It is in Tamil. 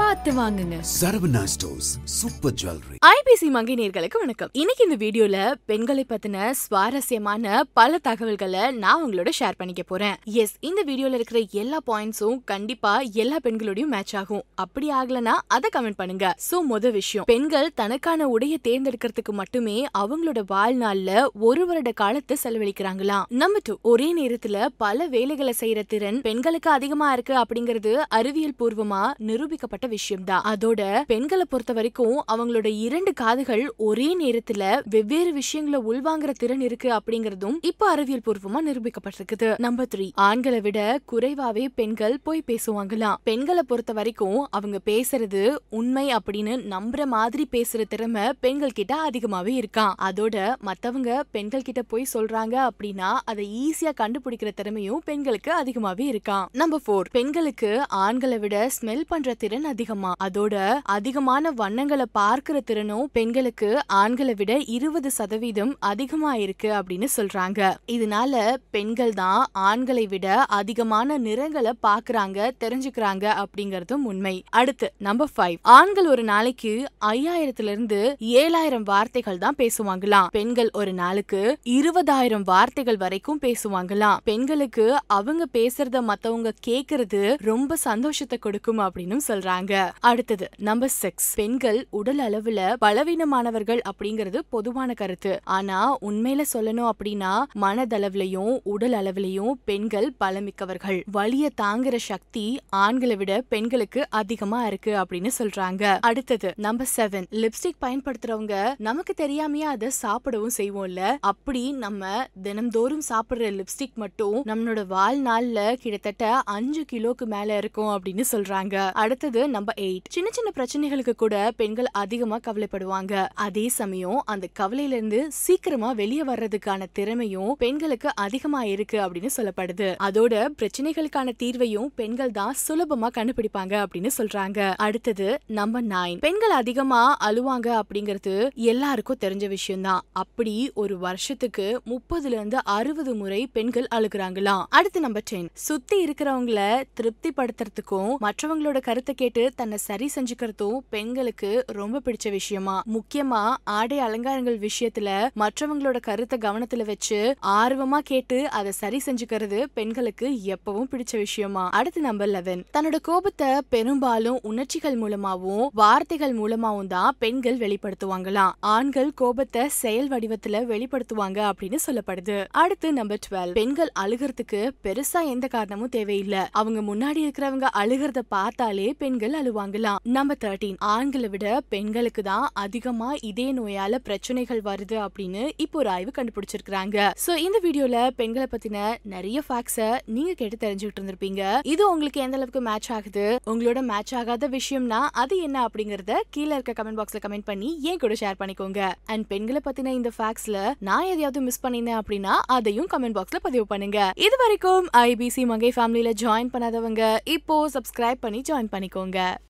பார்த்து வாங்குங்க. Saravana stores super jewellery. IBC மங்கை நேர்களுக்கு வணக்கம். இன்னைக்கு இந்த வீடியோல பெண்களை பத்தின சுவாரஸ்யமான பல தகவல்களை நான் உங்களோட ஷேர் பண்ணிக்க போறேன். எஸ் இந்த வீடியோல இருக்கிற எல்லா பாயிண்ட்ஸும் கண்டிப்பா எல்லா பெண்களோடையும் மேட்ச் ஆகும். அப்படி ஆகலனா அதை கமெண்ட் பண்ணுங்க. சோ முத விஷயம். பெண்கள் தனக்கான உடைய தேர்ந்தெடுக்கிறதுக்கு மட்டுமே அவங்களோட வாழ்நாள்ல ஒரு வருட காலத்தை செலவழிக்கிறாங்களாம் நம்பர் டூ ஒரே நேரத்துல பல வேலைகளை செய்யற திறன் பெண்களுக்கு அதிகமா இருக்கு அப்படிங்கிறது அறிவியல் பூர்வமா நிரூபிக்கப்பட்ட விஷயம் தான் அதோட பெண்களை பொறுத்த வரைக்கும் அவங்களோட இரண்டு காதுகள் ஒரே நேரத்துல வெவ்வேறு விஷயங்களை உள்வாங்குற திறன் இருக்கு அப்படிங்கறதும் இப்ப அறிவியல் பூர்வமா நிரூபிக்கப்பட்டிருக்குது. நம்பர் த்ரீ ஆண்களை விட குறைவாவே பெண்கள் போய் பேசுவாங்களாம். பெண்களை பொறுத்த வரைக்கும் அவங்க பேசுறது உண்மை அப்படின்னு நம்புற மாதிரி பேசுற திறமை பெண்கள் கிட்ட அதிகமாவே இருக்கான் அதோட மத்தவங்க பெண்கள் கிட்ட போய் சொல்றாங்க அப்படின்னா அதை ஈஸியா கண்டுபிடிக்கிற திறமையும் பெண்களுக்கு அதிகமாவே இருக்கான் நம்பர் ஃபோர் பெண்களுக்கு ஆண்களை விட ஸ்மெல் பண்ற திறன் அதோட அதிகமான வண்ணங்களை பார்க்கிற திறனும் பெண்களுக்கு ஆண்களை விட இருபது சதவீதம் அதிகமா இருக்கு அப்படின்னு சொல்றாங்க. இதனால பெண்கள் தான் ஆண்களை விட அதிகமான நிறங்களை பாக்குறாங்க தெரிஞ்சுக்கிறாங்க அப்படிங்கறதும் உண்மை. அடுத்து நம்பர் ஃபைவ் ஆண்கள் ஒரு நாளைக்கு ஐயாயிரத்துல இருந்து ஏழாயிரம் வார்த்தைகள் தான் பேசுவாங்களாம். பெண்கள் ஒரு நாளுக்கு இருபதாயிரம் வார்த்தைகள் வரைக்கும் பேசுவாங்களாம். பெண்களுக்கு அவங்க பேசுறத மத்தவங்க கேக்குறது ரொம்ப சந்தோஷத்தை கொடுக்கும் அப்படின்னு சொல்றாங்க. அடுத்தது நம்பர் சிக்ஸ் பெண்கள் உடல் அளவுல பலவீனமானவர்கள் அப்படிங்கிறது பொதுவான கருத்து. ஆனா உண்மையில சொல்லணும் அப்படின்னா மனதளவுலயும் உடல் அளவுலயும் பெண்கள் பலமிக்கவர்கள். வலிய தாங்குற சக்தி ஆண்களை விட பெண்களுக்கு அதிகமா இருக்கு அப்படின்னு சொல்றாங்க. அடுத்தது நம்பர் செவன் லிப்ஸ்டிக் பயன்படுத்துறவங்க நமக்கு தெரியாமையே அதை சாப்பிடவும் செய்வோம்ல? அப்படி நம்ம தினம்தோறும் சாப்பிடுற லிப்ஸ்டிக் மட்டும் நம்மளோட வாழ்நாள்ல கிட்டத்தட்ட அஞ்சு கிலோக்கு மேல இருக்கும் அப்படின்னு சொல்றாங்க. அடுத்தது நம்பர் எயிட் சின்ன சின்ன பிரச்சனைகளுக்கு கூட பெண்கள் அதிகமா கவலைப்படுவாங்க. அதே சமயம் அந்த கவலையில இருந்து சீக்கிரமா வெளியே வர்றதுக்கான திறமையும் பெண்களுக்கு அதிகமா இருக்கு அப்படின்னு சொல்லப்படுது. அதோட பிரச்சனைகளுக்கான தீர்வையும் பெண்கள் தான் சுலபமா கண்டுபிடிப்பாங்க அப்படின்னு சொல்றாங்க. அடுத்தது நம்பர் நைன் பெண்கள் அதிகமா அழுவாங்க அப்படிங்கிறது எல்லாருக்கும் தெரிஞ்ச விஷயம் தான் அப்படி ஒரு வருஷத்துக்கு முப்பதுல இருந்து அறுபது முறை பெண்கள் அழுகுறாங்களாம். அடுத்து நம்பர் டென் சுத்தி இருக்கிறவங்கள திருப்தி படுத்துறதுக்கும் மற்றவங்களோட கருத்தை கேட்டு தன்னை சரி செஞ்சுக்கிறதும் பெண்களுக்கு ரொம்ப பிடிச்ச விஷயமா? முக்கியமா ஆடை அலங்காரங்கள் விஷயத்துல மற்றவங்களோட கருத்தை கவனத்துல வச்சு ஆர்வமா கேட்டு அதை சரி செஞ்சுக்கிறது பெண்களுக்கு எப்பவும் பிடிச்ச விஷயமா? அடுத்து நம்பர் லெவன் தன்னோட கோபத்தை பெரும்பாலும் உணர்ச்சிகள் மூலமாவும் வார்த்தைகள் மூலமாவும் தான் பெண்கள் வெளிப்படுத்துவாங்களாம். ஆண்கள் கோபத்தை செயல் வடிவத்துல வெளிப்படுத்துவாங்க அப்படின்னு சொல்லப்படுது. அடுத்து நம்பர் டுவெல் பெண்கள் அழுகிறதுக்கு பெருசா எந்த காரணமும் தேவையில்லை. அவங்க முன்னாடி இருக்கிறவங்க அழுகிறத பார்த்தாலே பெண்கள் அழுவாங்களாம். நம்பர் தேர்ட்டீன் ஆண்களை விட பெண்களுக்கு தான் அதிகமா இதே நோயால பிரச்சனைகள் வருது அப்படின்னு இப்போ ஒரு ஆய்வு கண்டுபிடிச்சிருக்காங்க சோ இந்த வீடியோல பெண்களை பத்தின நிறைய ஃபேக்ட்ஸ நீங்க கேட்டு தெரிஞ்சுக்கிட்டு இருந்திருப்பீங்க. இது உங்களுக்கு எந்த அளவுக்கு மேட்ச் ஆகுது? உங்களோட மேட்ச் ஆகாத விஷயம்னா அது என்ன அப்படிங்கறத கீழே இருக்க கமெண்ட் பாக்ஸ்ல கமெண்ட் பண்ணி ஏன் கூட ஷேர் பண்ணிக்கோங்க. அண்ட் பெண்களை பத்தின இந்த ஃபேக்ட்ஸ்ல நான் எதையாவது மிஸ் பண்ணினேன் அப்படின்னா அதையும் கமெண்ட் பாக்ஸ்ல பதிவு பண்ணுங்க. இது வரைக்கும் ஐபிசி மங்கை ஃபேமிலியில ஜாயின் பண்ணாதவங்க இப்போ சப்ஸ்கிரைப் பண்ணி ஜாயின் பண்ணிக்கோங்க. at